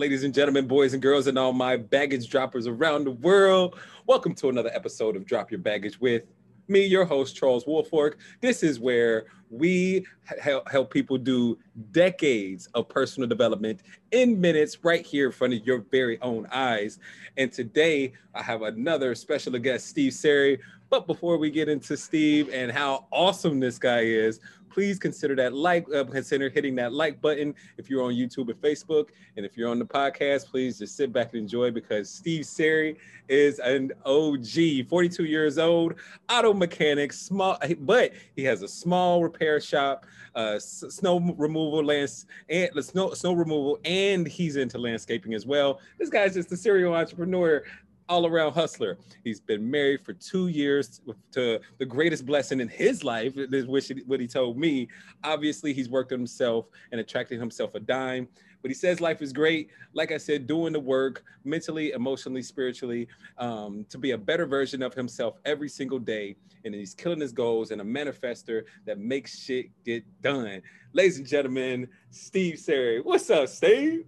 Ladies and gentlemen, boys and girls, and all my baggage droppers around the world, welcome to another episode of Drop Your Baggage with me, your host, Charles Woolfork. This is where we help, help people do decades of personal development in minutes right here in front of your very own eyes. And today I have another special guest, Steve Seri. But before we get into Steve and how awesome this guy is, please consider that like, uh, consider hitting that like button if you're on YouTube and Facebook. And if you're on the podcast, please just sit back and enjoy because Steve Seri is an OG, 42 years old, auto mechanic, small, but he has a small repair shop, uh, snow removal, lands, and snow, snow removal, and he's into landscaping as well. This guy's just a serial entrepreneur all around hustler. He's been married for two years to the greatest blessing in his life, This is what he told me. Obviously, he's worked on himself and attracted himself a dime. But he says life is great. Like I said, doing the work mentally, emotionally, spiritually, um, to be a better version of himself every single day. And he's killing his goals and a manifester that makes shit get done. Ladies and gentlemen, Steve Seri. What's up, Steve?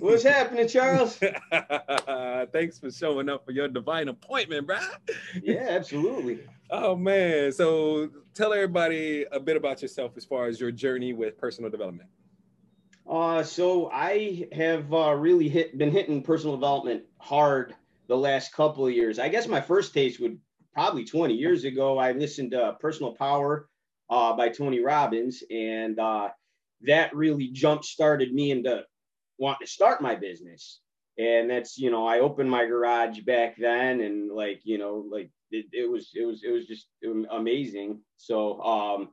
What's happening, Charles? Thanks for showing up for your divine appointment, bro. Yeah, absolutely. Oh man. So tell everybody a bit about yourself as far as your journey with personal development. Uh, so I have uh, really hit been hitting personal development hard the last couple of years. I guess my first taste would probably 20 years ago. I listened to Personal Power uh, by Tony Robbins, and uh, that really jump started me into wanting to start my business. And that's you know I opened my garage back then, and like you know like it, it was it was it was just amazing. So um,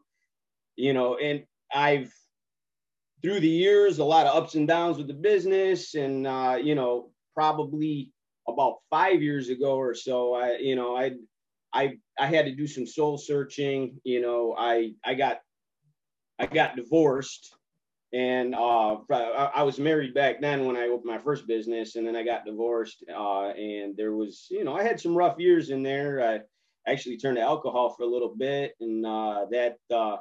you know, and I've through the years, a lot of ups and downs with the business, and uh, you know, probably about five years ago or so, I, you know, I, I, I had to do some soul searching. You know, I, I got, I got divorced, and uh, I, I was married back then when I opened my first business, and then I got divorced, uh, and there was, you know, I had some rough years in there. I actually turned to alcohol for a little bit, and uh, that uh,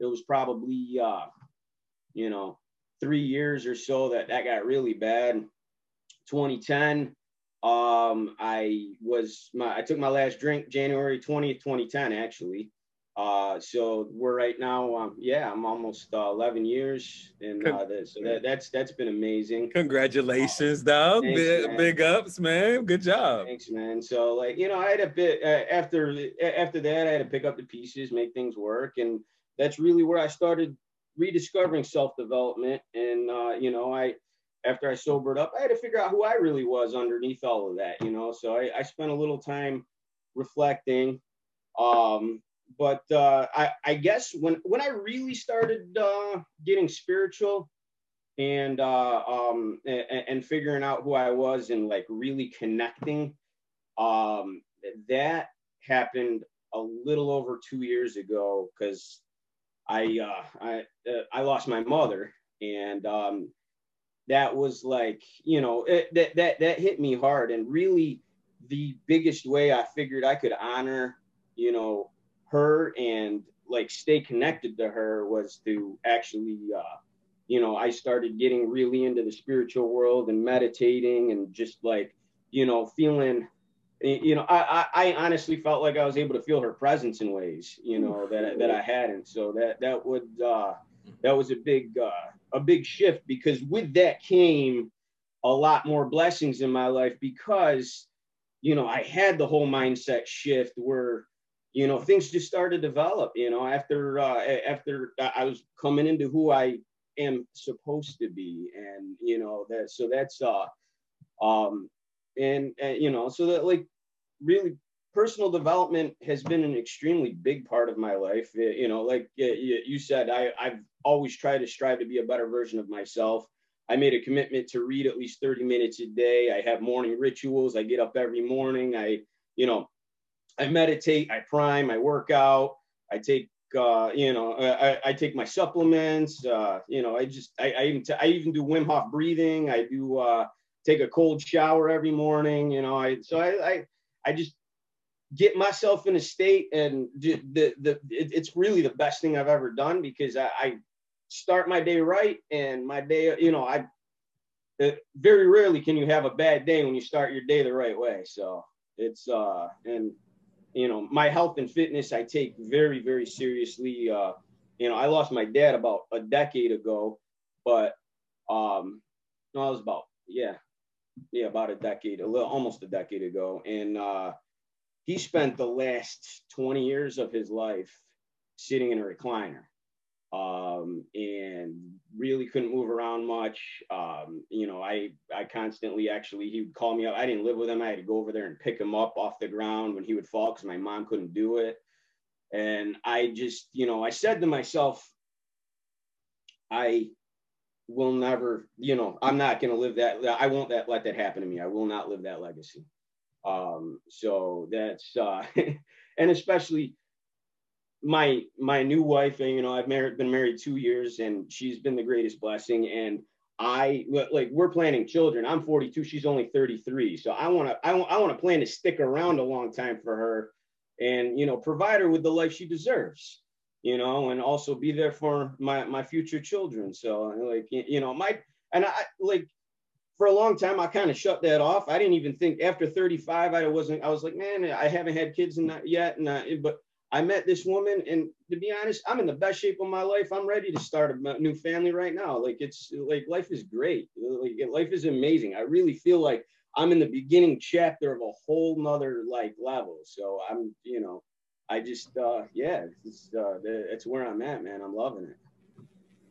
it was probably uh, you know, three years or so that that got really bad. 2010, um, I was my I took my last drink January 20th, 2010, actually. Uh, so we're right now, um, yeah, I'm almost uh, 11 years, and uh, so that, that's that's been amazing. Congratulations, dog! Thanks, big, big, ups, man. Good job. Thanks, man. So like you know, I had a bit uh, after after that, I had to pick up the pieces, make things work, and that's really where I started rediscovering self-development. And uh, you know i after i sobered up i had to figure out who i really was underneath all of that you know? So i, I spent a little time reflecting um, but uh, I, I guess when when i really started uh, getting spiritual and, uh, um, and and figuring out who i was and like really connecting um, that happened a little over two years ago because I uh, I uh, I lost my mother, and um, that was like you know it, that that that hit me hard, and really the biggest way I figured I could honor you know her and like stay connected to her was to actually uh, you know I started getting really into the spiritual world and meditating and just like you know feeling you know, I, I honestly felt like I was able to feel her presence in ways, you know, that that I hadn't. So that that would uh, that was a big uh, a big shift because with that came a lot more blessings in my life because you know I had the whole mindset shift where you know things just started to develop. You know, after uh, after I was coming into who I am supposed to be, and you know that so that's uh um and, and you know so that like really personal development has been an extremely big part of my life. You know, like you said, I, I've always tried to strive to be a better version of myself. I made a commitment to read at least 30 minutes a day. I have morning rituals. I get up every morning. I, you know, I meditate, I prime, I work out, I take, uh, you know, I, I take my supplements. Uh, you know, I just, I, I even, t- I even do Wim Hof breathing. I do, uh, take a cold shower every morning. You know, I, so I, I I just get myself in a state and the, the, the it, it's really the best thing I've ever done because I, I, start my day right and my day, you know, I, it, very rarely can you have a bad day when you start your day the right way. So it's uh and you know my health and fitness I take very very seriously. Uh, you know I lost my dad about a decade ago, but um no, I was about yeah yeah about a decade a little almost a decade ago, and uh, he spent the last 20 years of his life sitting in a recliner um, and really couldn't move around much. Um, you know, I I constantly actually he would call me up. I didn't live with him. I had to go over there and pick him up off the ground when he would fall because my mom couldn't do it. And I just, you know, I said to myself, I will never, you know, I'm not going to live that. I won't that let that happen to me. I will not live that legacy. Um, so that's uh, and especially my my new wife and you know i've married been married two years and she's been the greatest blessing and i like we're planning children i'm 42 she's only 33 so i want to I, I want to plan to stick around a long time for her and you know provide her with the life she deserves you know and also be there for my my future children so like you know my and i like for a long time i kind of shut that off i didn't even think after 35 i wasn't i was like man i haven't had kids in that yet and I, but I met this woman, and to be honest, I'm in the best shape of my life. I'm ready to start a new family right now. Like it's like life is great. Like life is amazing. I really feel like I'm in the beginning chapter of a whole nother like level. So I'm, you know, I just, uh, yeah, it's, uh, it's where I'm at, man. I'm loving it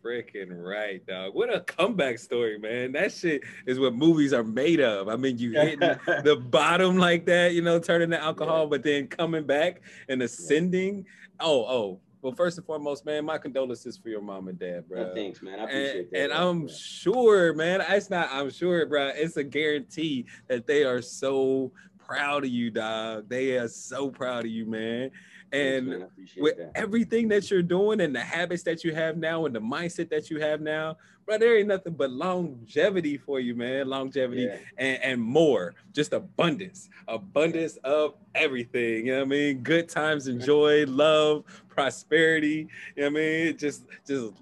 freaking right, dog. What a comeback story, man. That shit is what movies are made of. I mean, you hitting the bottom like that, you know, turning to alcohol, yeah. but then coming back and ascending. Oh, oh. Well, first and foremost, man, my condolences for your mom and dad, bro. Oh, thanks, man. I appreciate and, that. And I'm sure, man, it's not, I'm sure, bro, it's a guarantee that they are so proud of you, dog. They are so proud of you, man. And with that. everything that you're doing and the habits that you have now and the mindset that you have now, bro, there ain't nothing but longevity for you, man. Longevity yeah. and, and more. Just abundance. Abundance of everything. You know what I mean? Good times and joy, love, prosperity. You know what I mean? Just just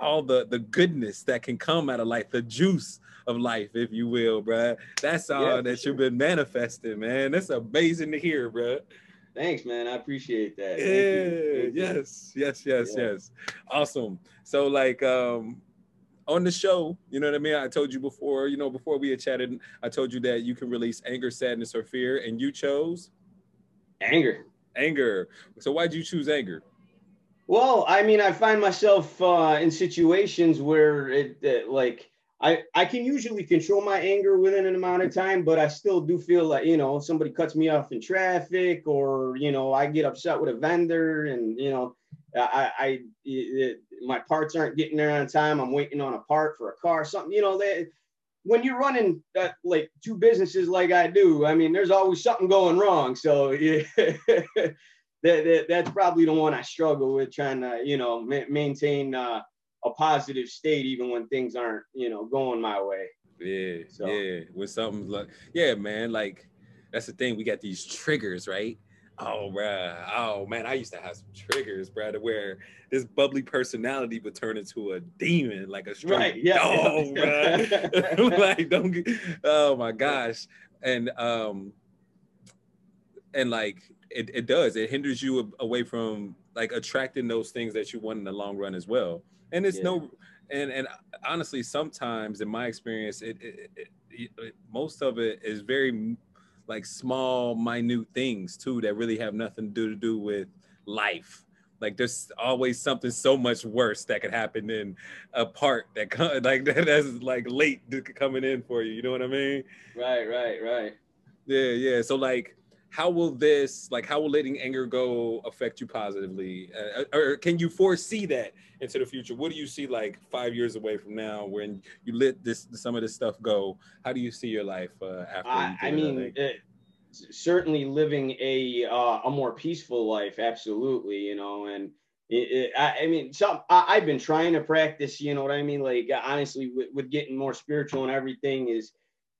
all the the goodness that can come out of life, the juice of life, if you will, bro. That's all yeah, that sure. you've been manifesting, man. That's amazing to hear, bro. Thanks, man. I appreciate that. Yeah, yes, yes, yes, yeah. yes. Awesome. So, like, um, on the show, you know what I mean? I told you before, you know, before we had chatted, I told you that you can release anger, sadness, or fear, and you chose anger. Anger. So, why'd you choose anger? Well, I mean, I find myself uh, in situations where it, it like I, I can usually control my anger within an amount of time, but I still do feel like, you know, somebody cuts me off in traffic or, you know, I get upset with a vendor and, you know, I, I it, my parts aren't getting there on time. I'm waiting on a part for a car, something, you know, that when you're running uh, like two businesses like I do, I mean, there's always something going wrong. So yeah, that, that, that's probably the one I struggle with trying to, you know, ma- maintain, uh, a positive state even when things aren't you know going my way. Yeah so. yeah when something's like yeah man like that's the thing we got these triggers right? Oh bruh oh man i used to have some triggers bruh to where this bubbly personality would turn into a demon like a straight right, yeah, dog yeah. like don't get oh my gosh. And um and like it, it does it hinders you away from like attracting those things that you want in the long run as well and it's yeah. no and and honestly sometimes in my experience it, it, it, it, most of it is very like small minute things too that really have nothing to do to do with life. Like there's always something so much worse that could happen in a part that like that, that's like late coming in for you you know what i mean? Right right right. Yeah yeah. So like how will this like how will letting anger go affect you positively uh, or can you foresee that into the future what do you see like five years away from now when you let this some of this stuff go how do you see your life uh, after i, I mean it, certainly living a uh, a more peaceful life absolutely you know and it, it, I, I, mean, some I, have been trying to practice. You know what I mean? Like honestly, with, with getting more spiritual and everything is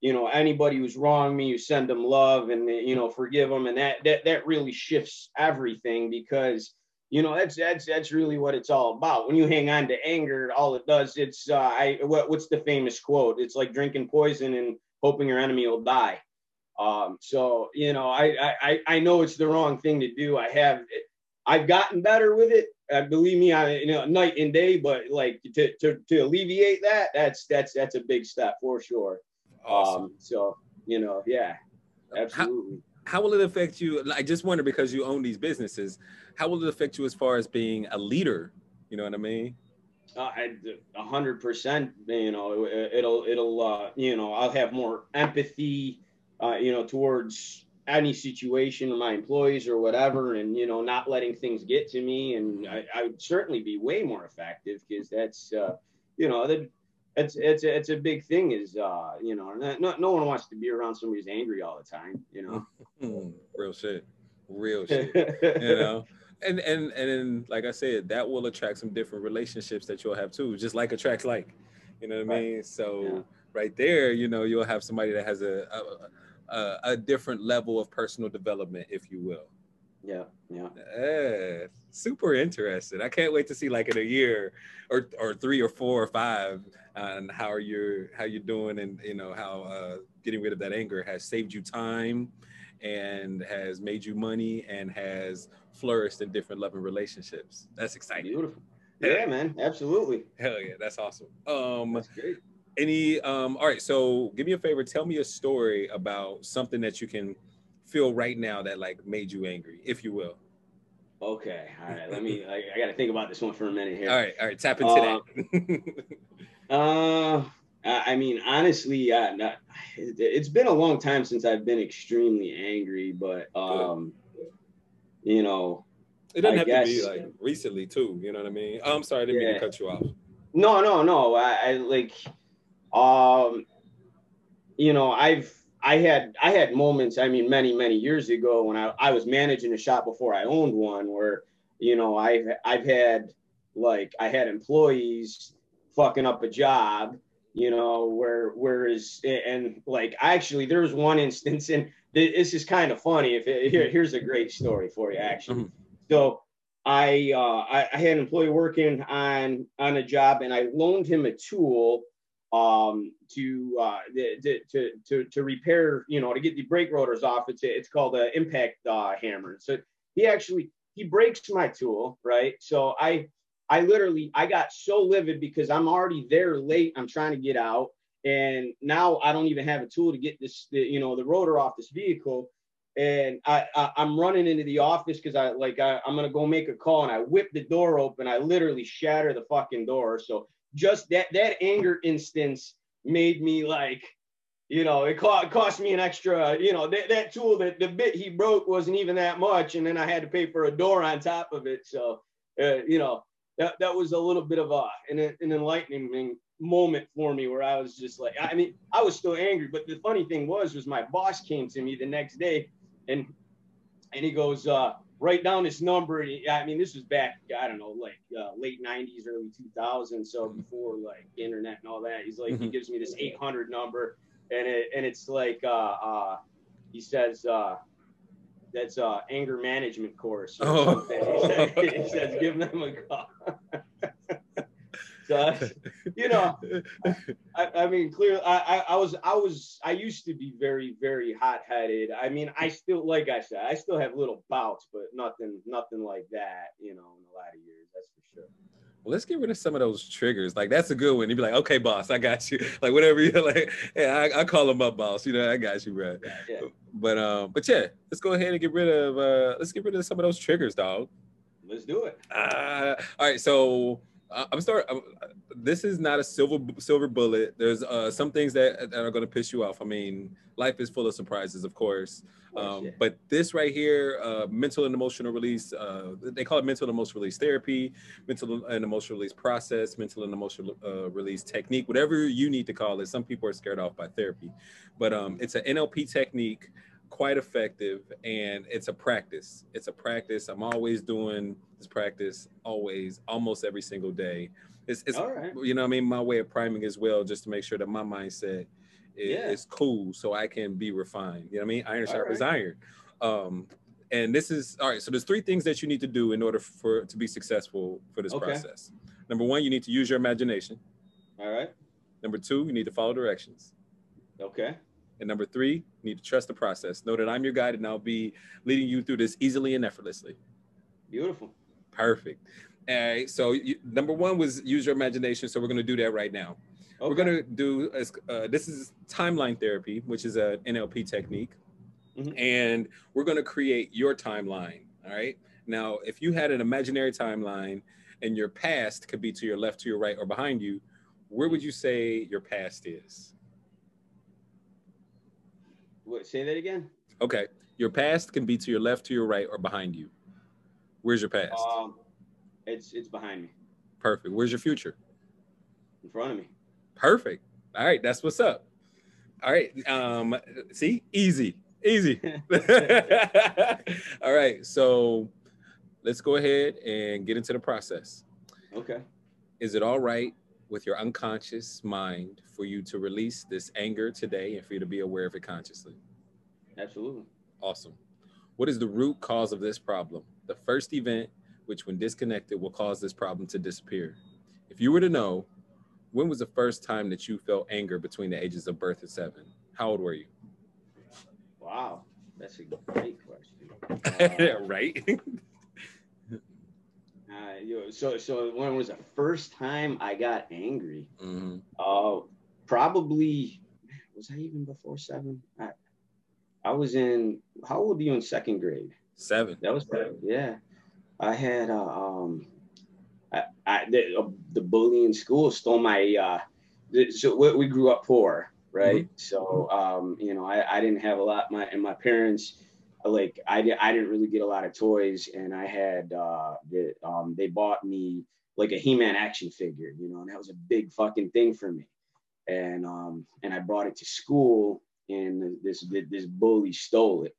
you know anybody who's wronged me you send them love and you know forgive them. And that that that really shifts everything because you know that's that's that's really what it's all about. When you hang on to anger all it does it's uh i what, what's the famous quote? It's like drinking poison and hoping your enemy will die. Um so you know i i i know it's the wrong thing to do. I have i've gotten better with it. Uh, believe me i you know night and day but like to to, to alleviate that that's that's that's a big step for sure awesome. um so you know yeah absolutely how, how will it affect you i just wonder because you own these businesses how will it affect you as far as being a leader? You know what I mean? A hundred percent. You know, it'll it'll uh, you know I'll have more empathy, uh, you know, towards any situation of my employees or whatever, and you know, not letting things get to me, and I, I would certainly be way more effective because that's uh, you know that it's it's it's a big thing is uh you know no, no one wants to be around somebody who's angry all the time you know real shit real shit you know and and and then, like I said, that will attract some different relationships that you'll have too, just like attracts like. You know what right. I mean? So yeah. right there, you know, you'll have somebody that has a, a a, a different level of personal development, if you will. Yeah, yeah. Super interested. I can't wait to see like in a year or or three or four or five on how are you how you're doing and you know how uh, getting rid of that anger has saved you time and has made you money and has flourished in different loving relationships. That's exciting. Beautiful. Yeah, yeah man. Absolutely. Hell yeah, that's awesome. Um that's great. Any um all right, so give me a favor, tell me a story about something that you can feel right now that like made you angry, if you will. Okay. All right. Let me I, I gotta think about this one for a minute here. All right, all right, tap into uh, that. uh I mean, honestly, uh, not, it's been a long time since I've been extremely angry, but um, you know, it doesn't I have guess, to be like recently too. You know what I mean? Oh, I'm sorry, I didn't yeah. mean to cut you off. No, no, no. I, I like, um, you know, I've I had I had moments. I mean, many many years ago when I I was managing a shop before I owned one, where you know I've I've had like I had employees fucking up a job you know where whereas and like actually there was one instance and this is kind of funny if it, here, here's a great story for you actually mm-hmm. so I, uh, I, I had an employee working on on a job and i loaned him a tool um to uh to, to to to repair you know to get the brake rotors off it's it's called an impact uh, hammer so he actually he breaks my tool right so i I literally I got so livid because I'm already there late. I'm trying to get out, and now I don't even have a tool to get this, the, you know, the rotor off this vehicle. And I, I am running into the office because I like I, I'm gonna go make a call, and I whip the door open. I literally shatter the fucking door. So just that that anger instance made me like you know, it cost, me an extra, you know, that, that tool that the bit he broke wasn't even that much. And then I had to pay for a door on top of it. So, uh, you know, that that was a little bit of a an, an enlightening moment for me where I was just like, I mean, I was still angry, but the funny thing was, was my boss came to me the next day, and and he goes, uh, write down this number. I mean, this was back, I don't know, like uh, late '90s, early 2000s, so before like internet and all that. He's like, he mm-hmm. gives me this 800 number, and it and it's like, uh, uh, he says. Uh, that's uh anger management course. oh. He, said, he says give them a call. so you know, I, I mean, clearly, I, I, I was I was I used to be very very hot headed. I mean, I still like I said, I still have little bouts, but nothing nothing like that. You know, in a lot of years, that's for sure well, let's get rid of some of those triggers. Like that's a good one. You'd be like, okay, boss, I got you. Like whatever you're like, yeah, I, I call him up, boss. You know, I got you, bro. Yeah, yeah. But um, but yeah, let's go ahead and get rid of uh, let's get rid of some of those triggers, dog. Let's do it. Uh, all right, so uh, I'm start. I'm, this is not a silver silver bullet. There's uh, some things that, that are going to piss you off. I mean, life is full of surprises, of course. Um, but this right here, uh, mental and emotional release, uh, they call it mental and emotional release therapy, mental and emotional release process, mental and emotional uh, release technique, whatever you need to call it. Some people are scared off by therapy, but um, it's an NLP technique, quite effective, and it's a practice. It's a practice. I'm always doing this practice, always, almost every single day. It's, it's you know, I mean, my way of priming as well, just to make sure that my mindset is, yeah. is cool so I can be refined. You know what I mean? Iron sharp right. is iron. Um, and this is all right. So there's three things that you need to do in order for to be successful for this Okay. process. Number one, you need to use your imagination. All right. Number two, you need to follow directions. Okay. And number three, you need to trust the process. Know that I'm your guide and I'll be leading you through this easily and effortlessly. Beautiful. Perfect. All right. So you, number one was use your imagination. So we're going to do that right now. Okay. We're going to do uh, this is timeline therapy, which is an NLP technique, Mhm. and we're going to create your timeline. All right. Now, if you had an imaginary timeline and your past could be to your left, to your right, or behind you, where would you say your past is? What, say that again. Okay. Your past can be to your left, to your right, or behind you. Where's your past? Um, it's it's behind me, Perfect. Where's your future? in front of me. Perfect. All right, that's what's up. All right. Um, see, easy, easy. All right, so let's go ahead and get into the process. Okay. Is it all right with your unconscious mind for you to release this anger today and for you to be aware of it consciously? Absolutely. Awesome. What is the root cause of this problem? The first event, which when disconnected will cause this problem to disappear. If you were to know, when was the first time that you felt anger between the ages of birth and seven? How old were you? Wow, that's a great question. Uh, right? uh, yo, so so when was the first time I got angry? Mhm. Uh, probably was I even before seven? I, I was in. How old are you in second grade? Seven. That was yeah. I had uh, um, I, I the, uh, the bully in school stole my uh, the- so we, we grew up poor, right? So um, you know, I, I didn't have a lot. My and my parents, like I did, I didn't really get a lot of toys, and I had uh, the, um, they bought me like a He-Man action figure, you know, and that was a big fucking thing for me. And um, and I brought it to school, and this this bully stole it,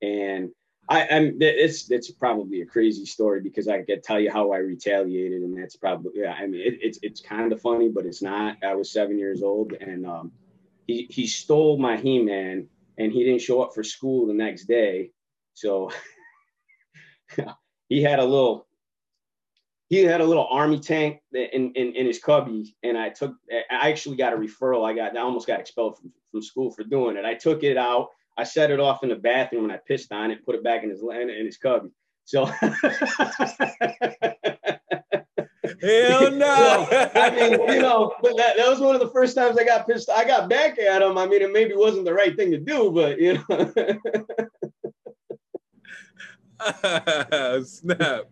and I, I'm it's it's probably a crazy story because I could tell you how I retaliated, and that's probably yeah. I mean, it, it's it's kind of funny, but it's not. I was seven years old, and um, he he stole my He-Man, and he didn't show up for school the next day, so he had a little he had a little army tank in, in, in his cubby and i took i actually got a referral. I got i almost got expelled from, from school for doing it. I took it out. I set it off in the bathroom and i pissed on it put it back in his in, in his cubby. So Hell no. So, I mean, you know, but that, that was one of the first times I got pissed. I got back at him. I mean, it maybe wasn't the right thing to do, but you know. Snap.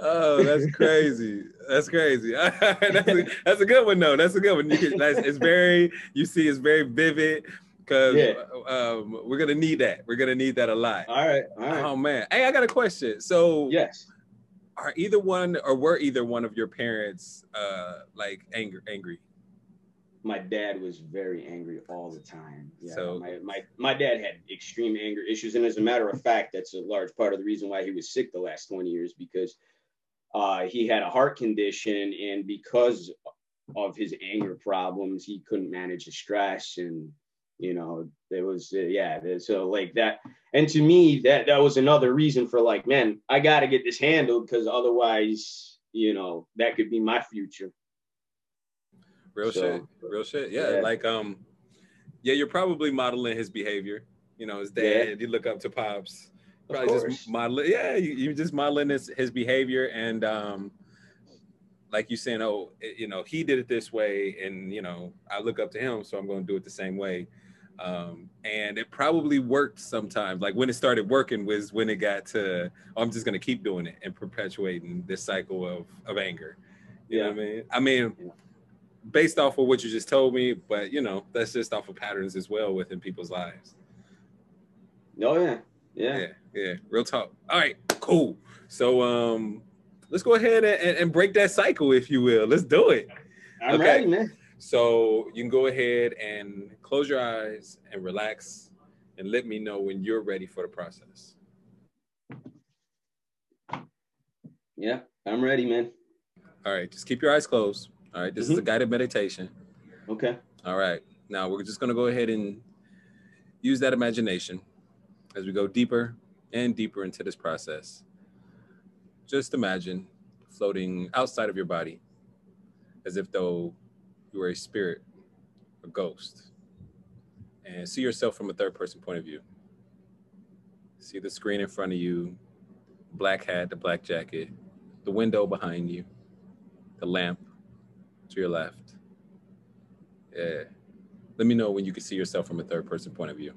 Oh, that's crazy. That's crazy. that's, a, that's a good one, though. That's a good one. You can, that's, it's very, you see, it's very vivid because Yeah. um, we're going to need that. We're going to need that a lot. all right, all right. Oh, man. Hey, I got a question. So, yes. Are either one or were either one of your parents uh, like anger, angry? my dad was very angry all the time. Yeah, So- my, my my dad had extreme anger issues, and as a matter of fact, that's a large part of the reason why he was sick the last twenty years because uh, he had a heart condition, and because of his anger problems, he couldn't manage the stress, and you know it was uh, yeah, so like that, and to me that that was another reason for like, man, I got to get this handled because otherwise, you know, that could be my future. Real So- shit. Real shit. Yeah, Yeah. Like um, yeah, you're probably modeling his behavior. You know, his Yeah. dad. You look up to pops. Probably just modeling. Yeah, you, you just modeling his his behavior and um, like you saying, oh, you know, he did it this way, and you know, I look up to him, so I'm going to do it the same way. Um, and it probably worked sometimes. Like when it started working was when it got to, oh, I'm just going to keep doing it and perpetuating this cycle of of anger. You know what I mean? I mean, Yeah. based off of what you just told me, but you know, that's just off of patterns as well within people's lives. Oh yeah, yeah. Yeah, yeah, real talk. All right, cool. So um let's go ahead and, and, and break that cycle, if you will. Let's do it. I'm Okay. ready, man. So you can go ahead and close your eyes and relax and let me know when you're ready for the process. Yeah, I'm ready, man. All right, just keep your eyes closed. All right, this is a mm-hmm. guided meditation. Okay. All right. Now we're just going to go ahead and use that imagination as we go deeper and deeper into this process. Just imagine floating outside of your body as if though you were a spirit, a ghost, and see yourself from a third person point of view. See the screen in front of you, black hat, the black jacket, the window behind you, the lamp to your left. Yeah. Let me know when you can see yourself from a third person point of view.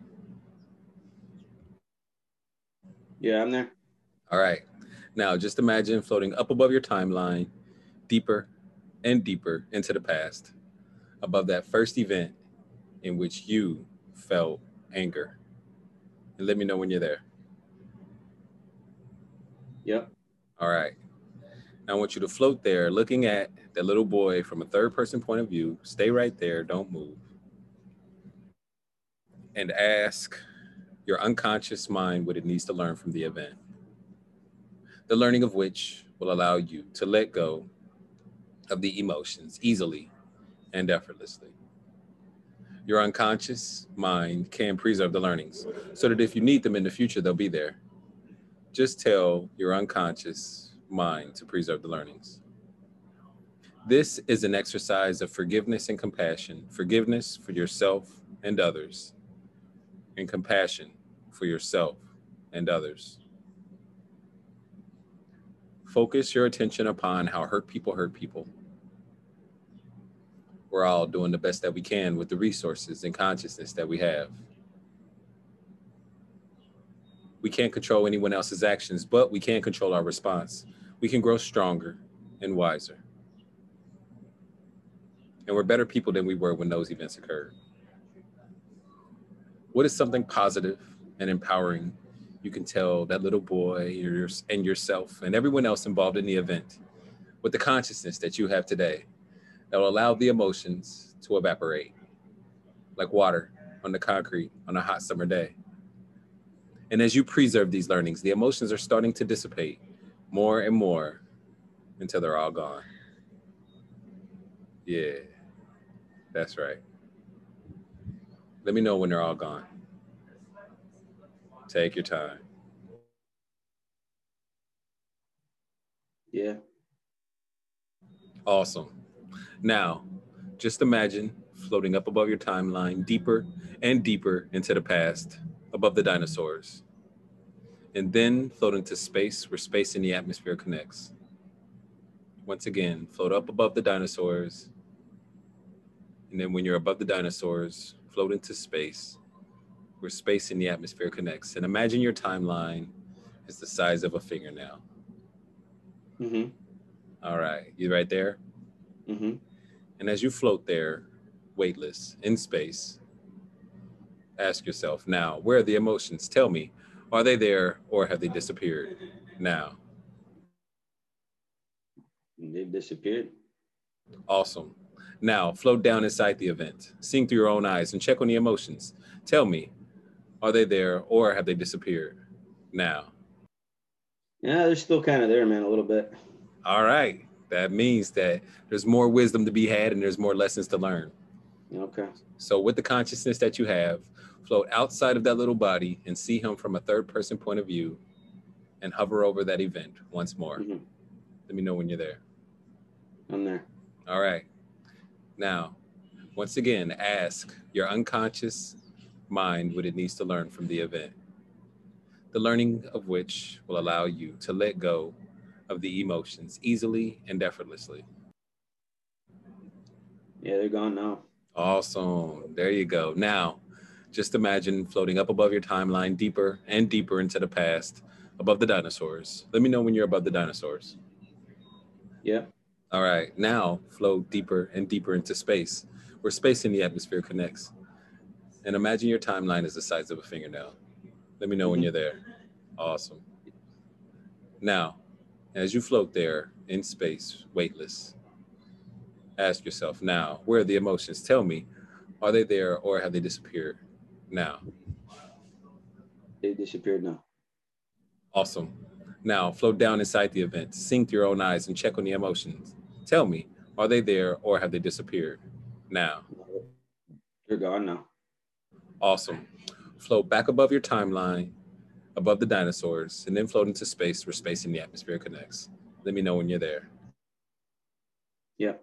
Yeah, I'm there. All right. Now just imagine floating up above your timeline, deeper and deeper into the past, above that first event in which you felt anger. And let me know when you're there. Yep. All right. Now I want you to float there, looking at that little boy from a third person point of view. Stay right there, don't move. And ask your unconscious mind what it needs to learn from the event. The learning of which will allow you to let go of the emotions easily and effortlessly. Your unconscious mind can preserve the learnings so that if you need them in the future, they'll be there. Just tell your unconscious mind to preserve the learnings. This is an exercise of forgiveness and compassion forgiveness for yourself and others, and compassion for yourself and others. Focus your attention upon how hurt people hurt people. We're all doing the best that we can with the resources and consciousness that we have. We can't control anyone else's actions, but we can control our response. We can grow stronger and wiser. And we're better people than we were when those events occurred. What is something positive and empowering you can tell that little boy and yourself and everyone else involved in the event with the consciousness that you have today that will allow the emotions to evaporate like water on the concrete on a hot summer day. And as you preserve these learnings, the emotions are starting to dissipate more and more until they're all gone. Yeah, that's right. Let me know when they're all gone. Take your time. Yeah. Awesome. Now, just imagine floating up above your timeline, deeper and deeper into the past, above the dinosaurs, and then float into space where space and the atmosphere connects. Once again, float up above the dinosaurs, and then when you're above the dinosaurs, float into space where space and the atmosphere connects. And imagine your timeline is the size of a fingernail. Mm-hmm. All right, you right there? Mm-hmm. And as you float there, weightless in space, ask yourself now, where are the emotions? Tell me, are they there or have they disappeared now? They've disappeared. Awesome. Now float down inside the event, seeing through your own eyes and check on the emotions. Tell me, are they there or have they disappeared now? Yeah, they're still kind of there, man, a little bit. All right that means that there's more wisdom to be had and there's more lessons to learn. Okay. So with the consciousness that you have, float outside of that little body and see him from a third person point of view and hover over that event once more. Mm-hmm. Let me know when you're there. I'm there. All right. Now, once again, ask your unconscious mind what it needs to learn from the event. The learning of which will allow you to let go of the emotions easily and effortlessly. Yeah, they're gone now. Awesome. There you go. Now, just imagine floating up above your timeline, deeper and deeper into the past, above the dinosaurs. Let me know when you're above the dinosaurs. Yeah. All right. Now, float deeper and deeper into space, where space and the atmosphere connects. And imagine your timeline is the size of a fingernail. Let me know mm-hmm. when you're there. Awesome. Now, as you float there in space, weightless, ask yourself now, where are the emotions? Tell me, are they there or have they disappeared now? They disappeared now. Awesome. Now float down inside the event, sink your own eyes and check on the emotions. Tell me, are they there or have they disappeared now? They're gone now. Awesome. Float back above your timeline, above the dinosaurs, and then float into space where space and the atmosphere connects. Let me know when you're there. Yeah.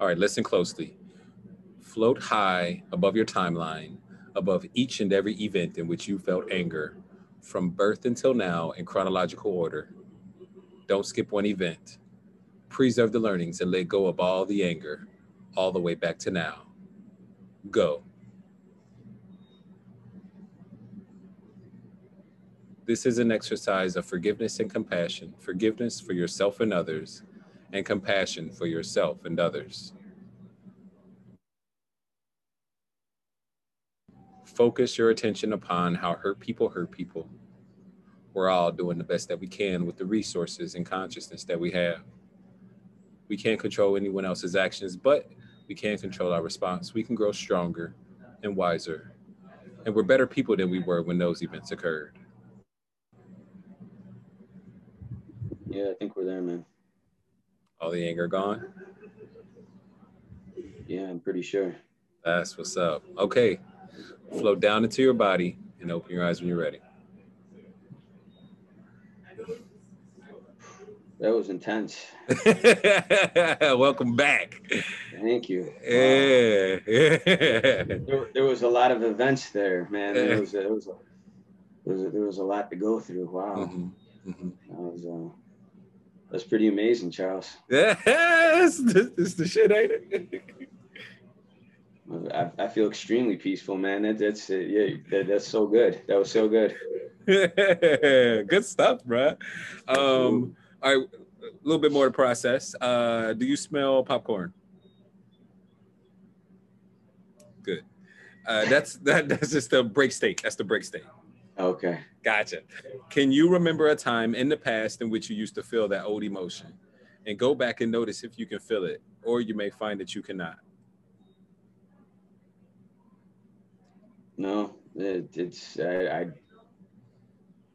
All right, listen closely. Float high above your timeline, above each and every event in which you felt anger, from birth until now in chronological order. Don't skip one event. Preserve the learnings and let go of all the anger, all the way back to now. Go. This is an exercise of forgiveness and compassion, forgiveness for yourself and others, and compassion for yourself and others. Focus your attention upon how hurt people hurt people. We're all doing the best that we can with the resources and consciousness that we have. We can't control anyone else's actions, but we can control our response. We can grow stronger and wiser. And we're better people than we were when those events occurred. Yeah, I think we're there, man. All the anger gone? Yeah, I'm pretty sure. That's what's up. Okay. Float down into your body and open your eyes when you're ready. That was intense. Welcome back. Thank you. Yeah. There, there, was a lot of events there, man. There was, there was, a, there was, a, there was a lot to go through. Wow. Mm-hmm. Mm-hmm. That was, uh, that's pretty amazing, Charles. Yes, this, this the shit, ain't it? I, I feel extremely peaceful, man. That, that's uh, yeah, that, that's so good. That was so good. good stuff, bro. Um, all right, a little bit more to process. Uh, do you smell popcorn? Good. Uh, that's that. That's just the break state. That's the break state. Okay. Gotcha. Can you remember a time in the past in which you used to feel that old emotion? And go back and notice if you can feel it, or you may find that you cannot. No, it, it's I, I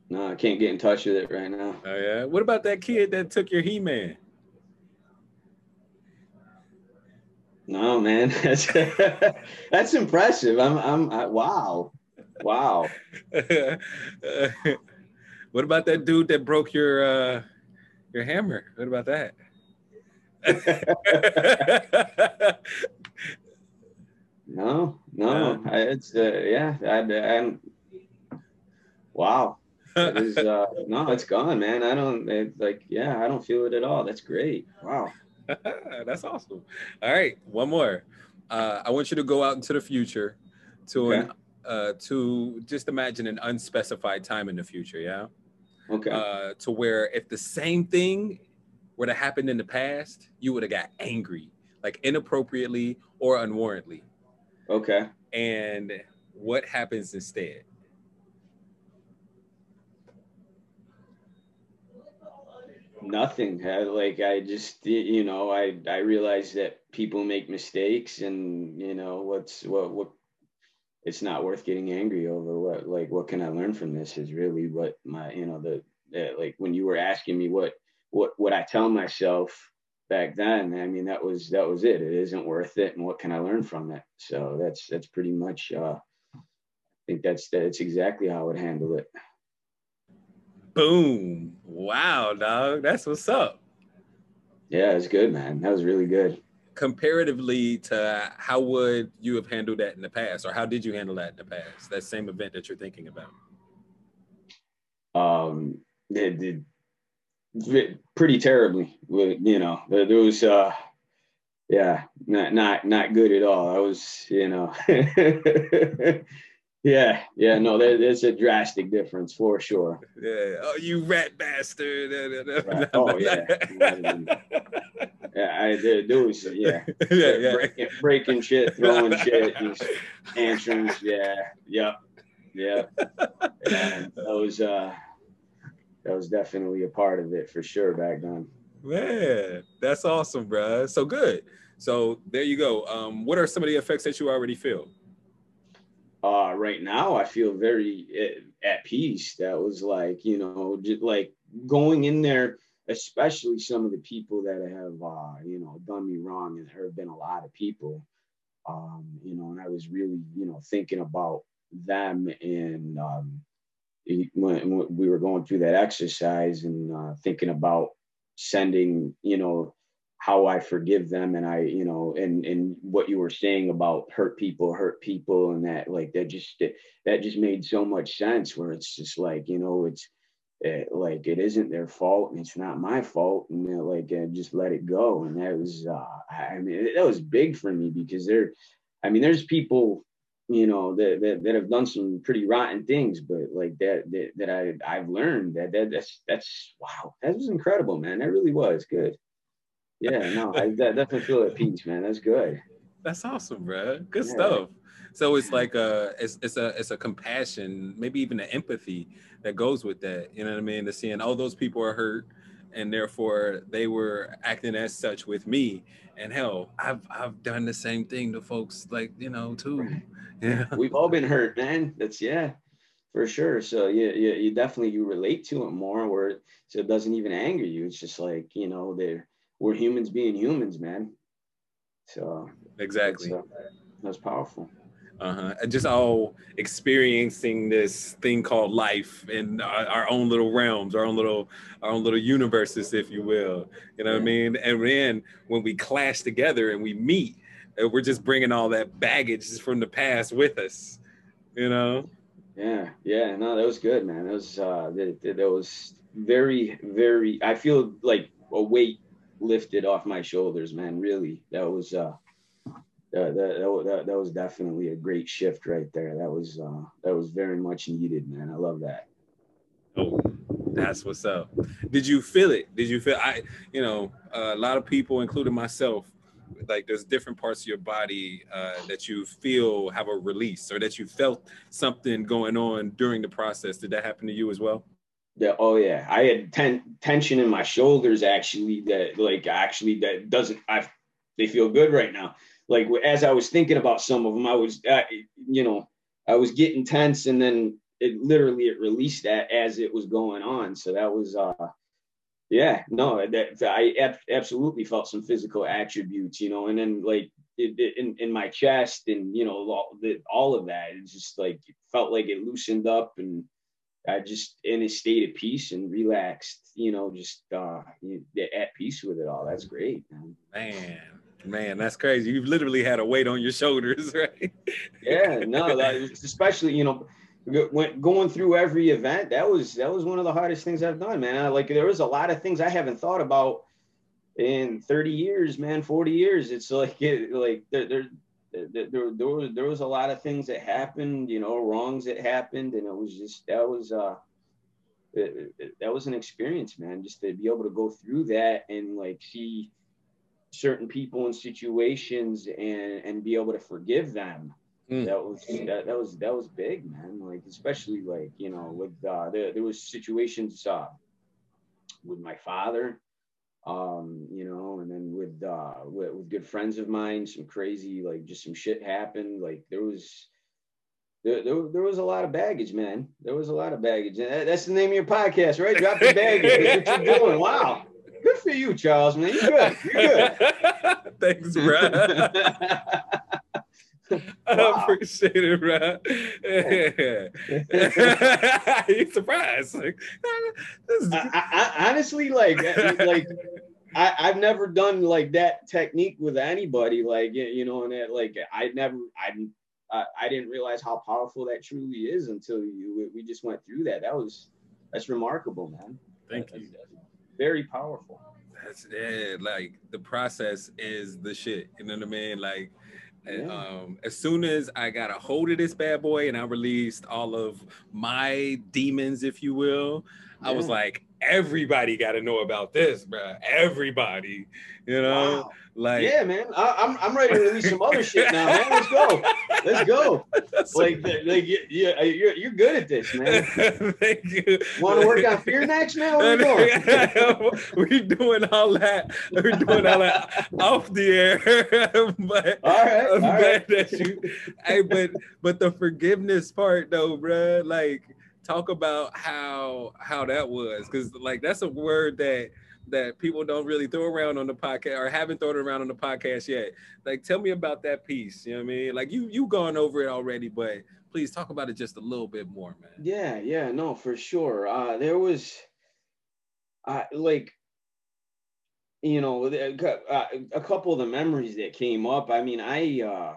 no, I can't get in touch with it right now. Oh yeah. What about that kid that took your He-Man? No, man, that's that's impressive. I'm I'm I, wow. Wow. what about that dude that broke your uh, your hammer? What about that? no, no, I, it's uh, yeah, I, I'm wow. It is, uh, no, it's gone, man. I don't it, like, yeah, I don't feel it at all. That's great. Wow. That's awesome. All right, one more. Uh, I want you to go out into the future to okay. an uh, to just imagine an unspecified time in the future, yeah? Okay. Uh, to where if the same thing were to happen in the past, you would have got angry, like inappropriately or unwarrantedly. Okay. And what happens instead? Nothing. I, like I just, you know, I I realize that people make mistakes, and you know what's what what it's not worth getting angry over what like what can i learn from this is really what my you know the, the like when you were asking me what what what i tell myself back then i mean that was that was it. It isn't worth it and what can i learn from it? So that's that's pretty much uh i think that's that's exactly how i would handle it. Boom. Wow dog. That's what's up. Yeah it's good man. That was really good comparatively to how would you have handled that in the past or how did you handle that in the past that same event that you're thinking about? Um it, pretty terribly you know there was uh yeah not not not good at all. I was you know Yeah, yeah, no, there, there's a drastic difference for sure. Yeah. Oh, you rat bastard. Right. Oh yeah. yeah, I did do yeah. Yeah, yeah. Breaking, breaking shit, throwing shit, just tantrums. Yeah, yep, yeah. yeah. That was uh, that was definitely a part of it for sure back then. Man, that's awesome, bro. So good. So there you go. Um, what are some of the effects that you already feel? Uh, right now I feel very at, at peace. That was like, you know, just like going in there, especially some of the people that have, uh, you know, done me wrong, and there have been a lot of people, um, you know, and I was really, you know, thinking about them and, um, when we were going through that exercise and uh, thinking about sending, you know, how I forgive them and I, you know, and and what you were saying about hurt people, hurt people, and that like that just that just made so much sense. Where it's just like, you know, it's it, like it isn't their fault and it's not my fault, and like uh, just let it go. And that was, uh, I mean, that was big for me because there, I mean, there's people you know that, that, that have done some pretty rotten things but like that that, that i i've learned that, that that's that's wow that was incredible man that really was good yeah no i definitely feel at peace man. That's good. That's awesome bro good yeah. stuff. So it's like a it's, it's a it's a compassion maybe even an empathy that goes with that. You know what i mean? To seeing oh those people are hurt and therefore they were acting as such with me. And hell i've i've done the same thing to folks like you know too. Right. Yeah. We've all been hurt man. That's yeah for sure. So yeah, yeah you definitely you relate to it more where so it doesn't even anger you. It's just like you know they're we're humans being humans man so exactly that's, uh, that's powerful uh-huh just all experiencing this thing called life in our, our, own little realms our own little our own little universes if you will you know yeah. what i mean and then when we clash together and we meet we're just bringing all that baggage from the past with us, you know? Yeah, yeah, no, that was good, man. That was uh, that, that was very, very. I feel like a weight lifted off my shoulders, man. Really, that was uh, that, that, that, that was definitely a great shift right there. That was uh, that was very much needed, man. I love that. Oh, that's what's up. Did you feel it? Did you feel I? You know, a lot of people, including myself, like there's different parts of your body uh, that you feel have a release or that you felt something going on during the process did that happen to you as well yeah oh yeah. I had ten, tension in my shoulders actually that like actually that doesn't i they feel good right now. Like as i was thinking about some of them i was you know i was getting tense and then it literally it released that as it was going on. So that was uh yeah, no, that I ab- absolutely felt some physical attributes, you know, and then like it, it, in in my chest and you know all, the, all of that, it just like felt like it loosened up and I just in a state of peace and relaxed, you know, just uh at peace with it all. That's great, man. Man, that's crazy. You've literally had a weight on your shoulders, right? yeah, no, especially you know going through every event that was that was one of the hardest things i've done man I, like there was a lot of things i haven't thought about in 30 years man 40 years it's like it, like there, there there, there, there, was, there was a lot of things that happened you know wrongs that happened and it was just that was uh it, it, that was an experience man just to be able to go through that and like see certain people and situations and and be able to forgive them Mm. That was that, that was that was big, man. Like especially like you know with uh, there there was situations uh, with my father, um, you know, and then with, uh, with with good friends of mine, some crazy like just some shit happened. Like there was there, there, there, was a lot of baggage, man. There was a lot of baggage. And that's the name of your podcast, right? Drop the baggage. what you're doing. Wow. Good for you, Charles, man. You're good. You're good. Thanks, bro. I appreciate it, bro. Yeah. you surprised? Like, I, I, honestly, like, like I, I've never done like that technique with anybody. Like, you know, and that, like, I never, I, I, I didn't realize how powerful that truly is until you. We just went through that. That was, that's remarkable, man. Thank that's, you. That's very powerful. That's it. Like the process is the shit. You know what I mean? Like yeah. Um, as soon as I got a hold of this bad boy and I released all of my demons, if you will, yeah. I was like, everybody got to know about this, bro. Everybody, you know, wow. like yeah, man. I, am I'm, I'm ready to release some other shit now, man. Let's go, let's go. like like yeah, uh, you're you're good at this, man. Thank you. Want to work on fear next, man? Where we going? We're doing all that. We're doing all that off the air. but all right, all right. That you, hey, but but the forgiveness part though, bro, like talk about how how that was because like that's a word that that people don't really throw around on the podcast or haven't thrown around on the podcast yet. Like, tell me about that piece. You know what I mean? Like, you you gone over it already, but please talk about it just a little bit more, man. Yeah, yeah, no, for sure. Uh, there was, uh, like, you know, uh, a couple of the memories that came up. I mean, I, uh,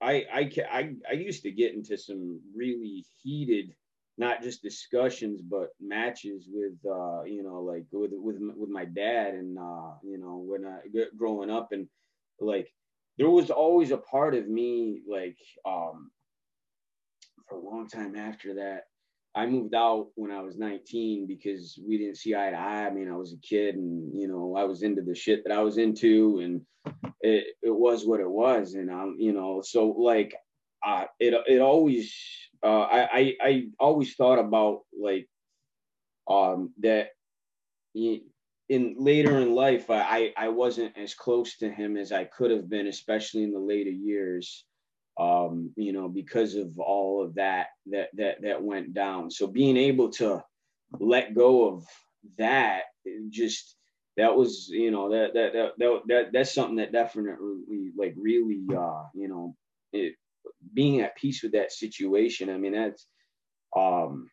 I, I, I, I used to get into some really heated not just discussions but matches with uh you know like with with with my dad and uh you know when I growing up and like there was always a part of me like um for a long time after that I moved out when I was 19 because we didn't see eye to eye. I mean, I was a kid and, you know, I was into the shit that I was into and it, it was what it was. And, um, you know, so like, uh, it, it always uh, I, I, I always thought about like um, that in later in life I, I wasn't as close to him as I could have been, especially in the later years. Um, you know, because of all of that that that that went down. So being able to let go of that just that was you know that that that, that, that that's something that definitely like really uh you know it being at peace with that situation. I mean, that's, um,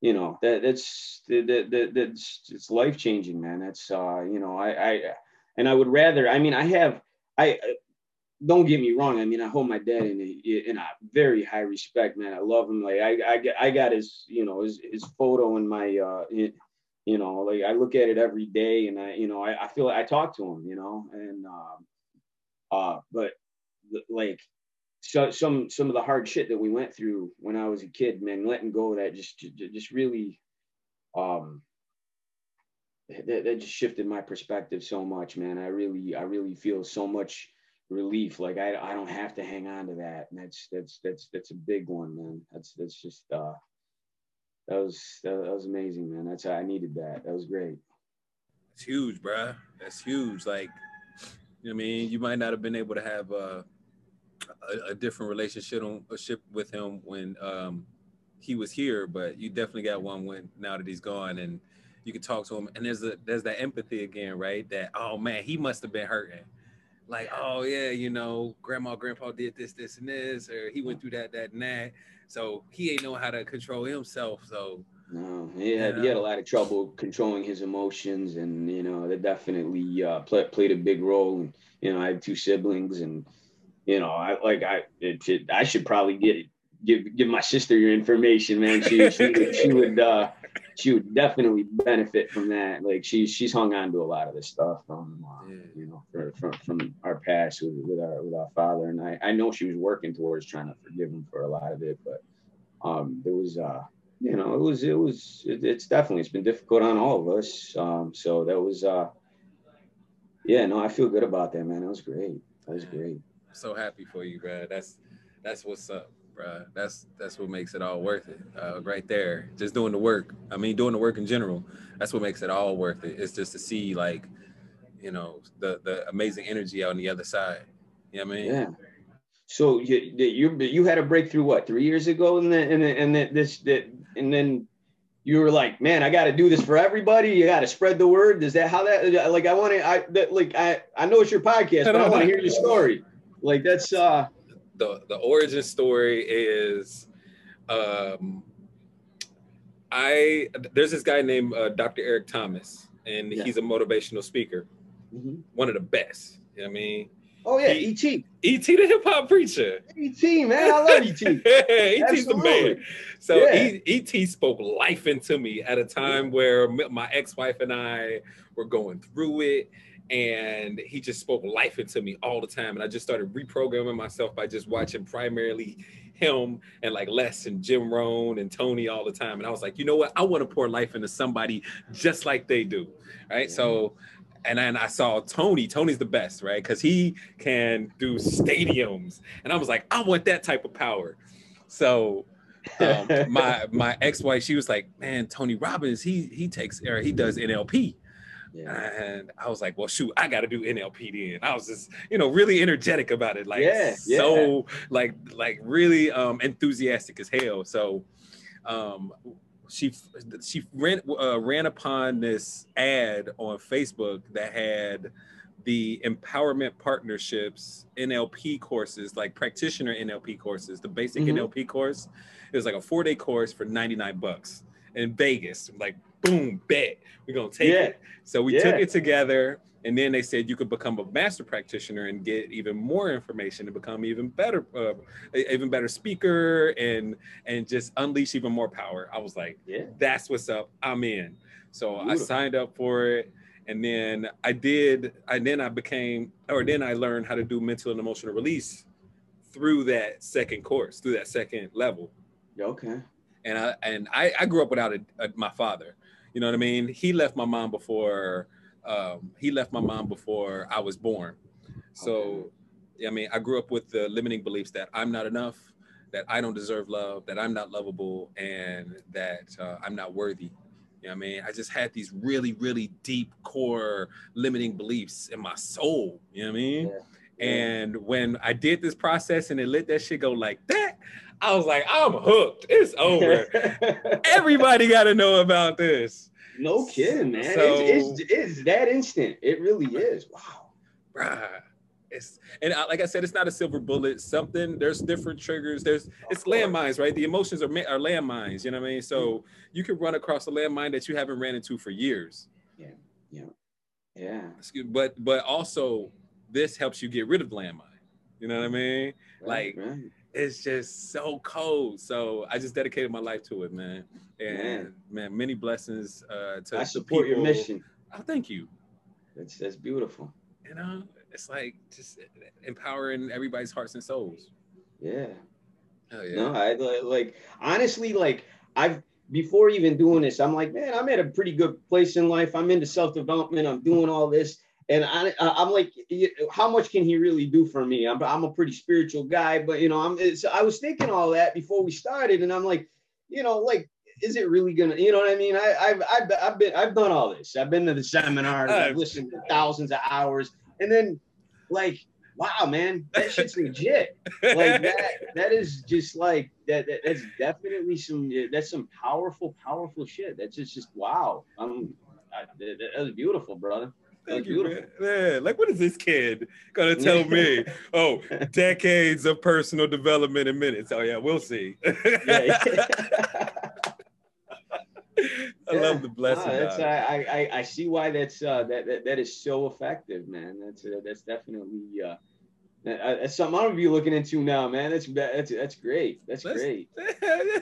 you know, that that's that, that that's it's life changing, man. That's uh, you know, I I and I would rather. I mean, I have I. Don't get me wrong. I mean, I hold my dad in a, in a very high respect, man. I love him. Like I, I, I got his, you know, his, his photo in my, uh, in, you know, like I look at it every day, and I, you know, I, I feel I talk to him, you know, and, um, uh, but like so, some some of the hard shit that we went through when I was a kid, man, letting go of that just just really um that, that just shifted my perspective so much, man. I really I really feel so much relief. Like I I don't have to hang on to that. And that's that's that's that's a big one, man. That's that's just uh that was that, that was amazing, man. That's how I needed that. That was great. It's huge, bruh. That's huge. Like, you know I mean, you might not have been able to have uh a, a different relationship with him when um, he was here, but you definitely got one when now that he's gone, and you can talk to him. And there's a there's that empathy again, right? That oh man, he must have been hurting. Like oh yeah, you know, grandma, grandpa did this, this, and this, or he went through that, that, and that. So he ain't know how to control himself. So no, he had, he had a lot of trouble controlling his emotions, and you know that definitely uh, play, played a big role. And you know, I had two siblings, and you know, I like I it, it, I should probably get give give my sister your information, man. She she, she would uh, she would definitely benefit from that. Like she's she's hung on to a lot of this stuff from uh, yeah. you know for, from from our past with, with our with our father, and I I know she was working towards trying to forgive him for a lot of it, but um there was uh you know it was it was it, it's definitely it's been difficult on all of us. Um so that was uh yeah no I feel good about that man. That was great. That was great so happy for you, bro. That's that's what's up, bro. That's that's what makes it all worth it, uh, right there. Just doing the work. I mean, doing the work in general. That's what makes it all worth it. It's just to see like, you know, the the amazing energy on the other side. You know what I mean? Yeah. So you you you had a breakthrough what three years ago, and then and then, and then this that and then you were like, man, I got to do this for everybody. You got to spread the word. Is that how that? Like, I want to. I that, like I I know it's your podcast, but I want to hear your story. Like that's uh the the origin story is um I there's this guy named uh, Dr. Eric Thomas, and yeah. he's a motivational speaker, mm-hmm. one of the best. You know what I mean? Oh yeah, ET. ET the hip hop preacher. ET, man, I love ET. ET's the man. So yeah. ET spoke life into me at a time where my ex-wife and I were going through it and he just spoke life into me all the time. And i just started reprogramming myself by just watching primarily him and like les and jim rohn and tony all the time. And i was like you know what? I want to pour life into somebody just like they do. Right? So and then I saw Tony. Tony's the best, right? Because he can do stadiums, and I was like, I want that type of power. So um, my my ex wife, she was like, man, Tony Robbins, he he takes or he does NLP, yeah. And I was like, well, shoot, I got to do NLP then. I was just, you know, really energetic about it. Like, yeah, so, yeah. like, like really um, enthusiastic as hell. So, um, she she ran uh, ran upon this ad on Facebook that had the empowerment partnerships NLP courses, like practitioner NLP courses, the basic mm-hmm. NLP course. It was like a four day course for 99 bucks in Vegas. Like, boom, bet we're gonna take yeah. it. So we yeah. took it together, and then they said you could become a master practitioner and get even more information and become even better, uh, even better speaker, and and just unleash even more power. I was like, yeah, that's what's up. I'm in. So Beautiful. I signed up for it and then I did, and then I became, or then I learned how to do mental and emotional release through that second course, through that second level. Okay. And I and I, I grew up without a, a, my father. You know what I mean? He left my mom before um, he left my mom before I was born. So, okay. I mean, I grew up with the limiting beliefs that I'm not enough, that I don't deserve love, that I'm not lovable, and that uh, I'm not worthy you know what I mean? I just had these really, really deep core limiting beliefs in my soul. You know what I mean? Yeah. And when I did this process and it let that shit go like that, I was like, I'm hooked. It's over. Everybody got to know about this. No kidding, man. So, it's, it's, it's, that instant. It really is. Wow. Bruh it's and I, like I said, it's not a silver bullet. Something there's different triggers. There's it's landmines, right? The emotions are are landmines. You know what I mean? So mm-hmm. you can run across a landmine that you haven't ran into for years. Yeah, yeah, yeah. But but also this helps you get rid of the landmine. You know what I mean? Right, like right. it's just so cold. So I just dedicated my life to it, man. And man, man many blessings uh, to I support your mission. Oh, thank you. That's that's beautiful. You know, it's like just empowering everybody's hearts and souls. Yeah. Oh, yeah. No, I like honestly, like I've before even doing this, I'm like, man, I'm at a pretty good place in life. I'm into self development. I'm doing all this, and I, I'm like, how much can he really do for me? I'm, I'm a pretty spiritual guy, but you know, I'm. I was thinking all that before we started, and I'm like, you know, like is it really gonna you know what i mean I, have I've i've been i've done all this i've been to the seminars i've listened to thousands of hours and then like, wow, man, that shit's legit. Like that, that is just like that, that. That's definitely some. That's some powerful, powerful shit. That's just, just wow. Um, I, that, that was beautiful, brother. Thank you, man. man. Like, what is this kid gonna tell me? oh, decades of personal development in minutes. Oh yeah, we'll see. yeah. I yeah. love the blessing. No, that's, I, I I see why that's uh, that, that that is so effective, man. That's uh, that's definitely uh, that's something I'm gonna be looking into now, man. That's that's that's great. That's, that's great.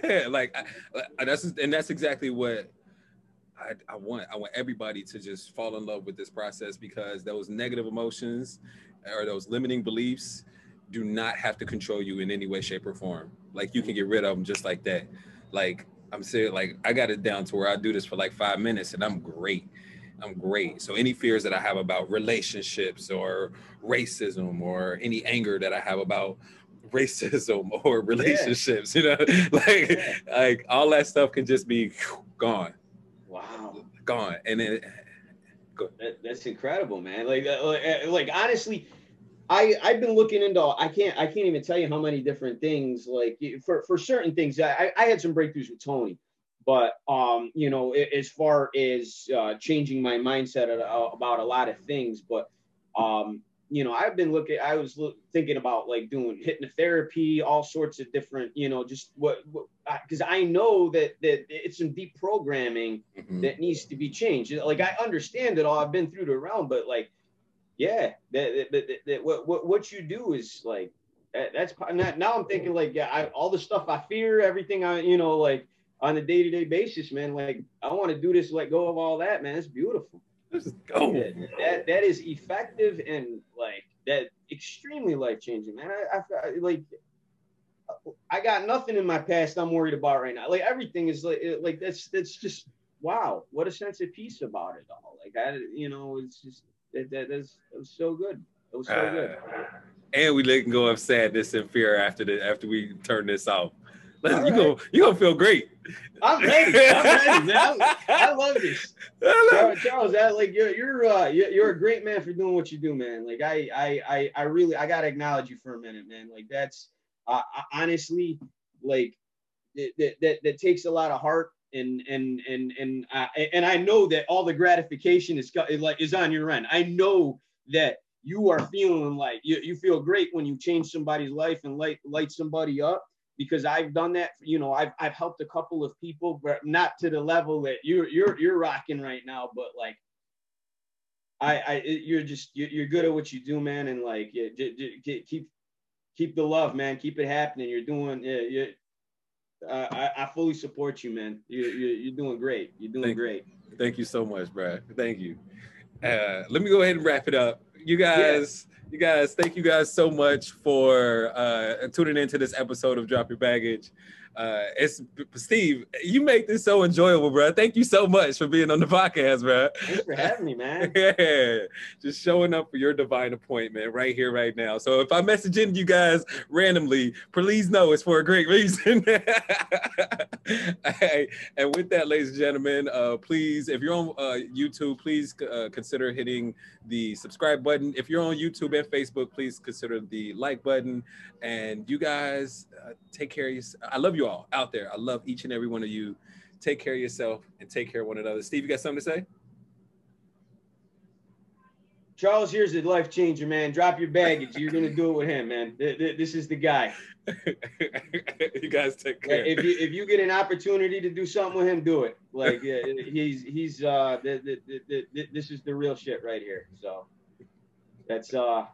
Yeah, like I, that's and that's exactly what I, I want. I want everybody to just fall in love with this process because those negative emotions or those limiting beliefs do not have to control you in any way, shape, or form. Like you can get rid of them just like that. Like I'm saying like I got it down to where I do this for like five minutes and I'm great. I'm great. So any fears that I have about relationships or racism or any anger that I have about racism or relationships, yeah. you know, like yeah. like all that stuff can just be gone. Wow. Gone. And then that, that's incredible, man. Like, uh, like, uh, like honestly, I I've been looking into I can't I can't even tell you how many different things like for for certain things I I had some breakthroughs with Tony, but um you know as far as uh, changing my mindset about a lot of things, but um you know I've been looking I was look, thinking about like doing hypnotherapy, all sorts of different you know just what because I know that that it's some deep programming mm-hmm. that needs to be changed. Like I understand it all. I've been through the realm, but like yeah, that, that, that, that, what, what what you do is like that, that's now I'm thinking like yeah, I, all the stuff I fear, everything I you know like on a day to day basis, man. Like I want to do this, let go of all that, man. It's beautiful. Let's go. That, that, is effective and like that extremely life changing, man. I, I, I like I got nothing in my past I'm worried about right now. Like everything is like like that's that's just wow, what a sense of peace about it all. Like I you know it's just that, that, that's, that was so good. It was so uh, good. And we letting go of sadness and fear after the after we turn this off. you right. gonna you gonna feel great. I'm ready. I'm ready, man. I love this. Charles, Charles that, like you're you're uh you're a great man for doing what you do, man. Like I I I, I really I gotta acknowledge you for a minute, man. Like that's uh, honestly like that, that that takes a lot of heart and and and and I, and I know that all the gratification is like is on your end. I know that you are feeling like you, you feel great when you change somebody's life and light light somebody up because I've done that. You know, I've I've helped a couple of people, but not to the level that you're you're you're rocking right now. But like, I I you're just you're good at what you do, man, and like keep keep the love, man. Keep it happening. You're doing yeah. you uh, I, I fully support you, man. You, you, you're doing great. You're doing thank, great. Thank you so much, Brad. Thank you. Uh, let me go ahead and wrap it up. You guys, yeah. you guys, thank you guys so much for uh, tuning into this episode of Drop Your Baggage uh, it's Steve. You make this so enjoyable, bro. Thank you so much for being on the podcast, bro. Thanks for having me, man. yeah, just showing up for your divine appointment right here, right now. So if I message in you guys randomly, please know it's for a great reason. hey, and with that, ladies and gentlemen, uh, please, if you're on uh, YouTube, please uh, consider hitting the subscribe button. If you're on YouTube and Facebook, please consider the like button. And you guys, uh, take care of yourself. I love you all out there. I love each and every one of you. Take care of yourself and take care of one another. Steve, you got something to say? Charles, here's a life changer, man. Drop your baggage. You're gonna do it with him, man. This is the guy. you guys take care. If you if you get an opportunity to do something with him, do it. Like he's he's uh the, the, the, the, this is the real shit right here. So that's uh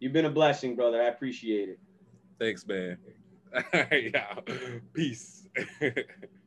you've been a blessing, brother. I appreciate it. Thanks, man. All right, yeah. Peace.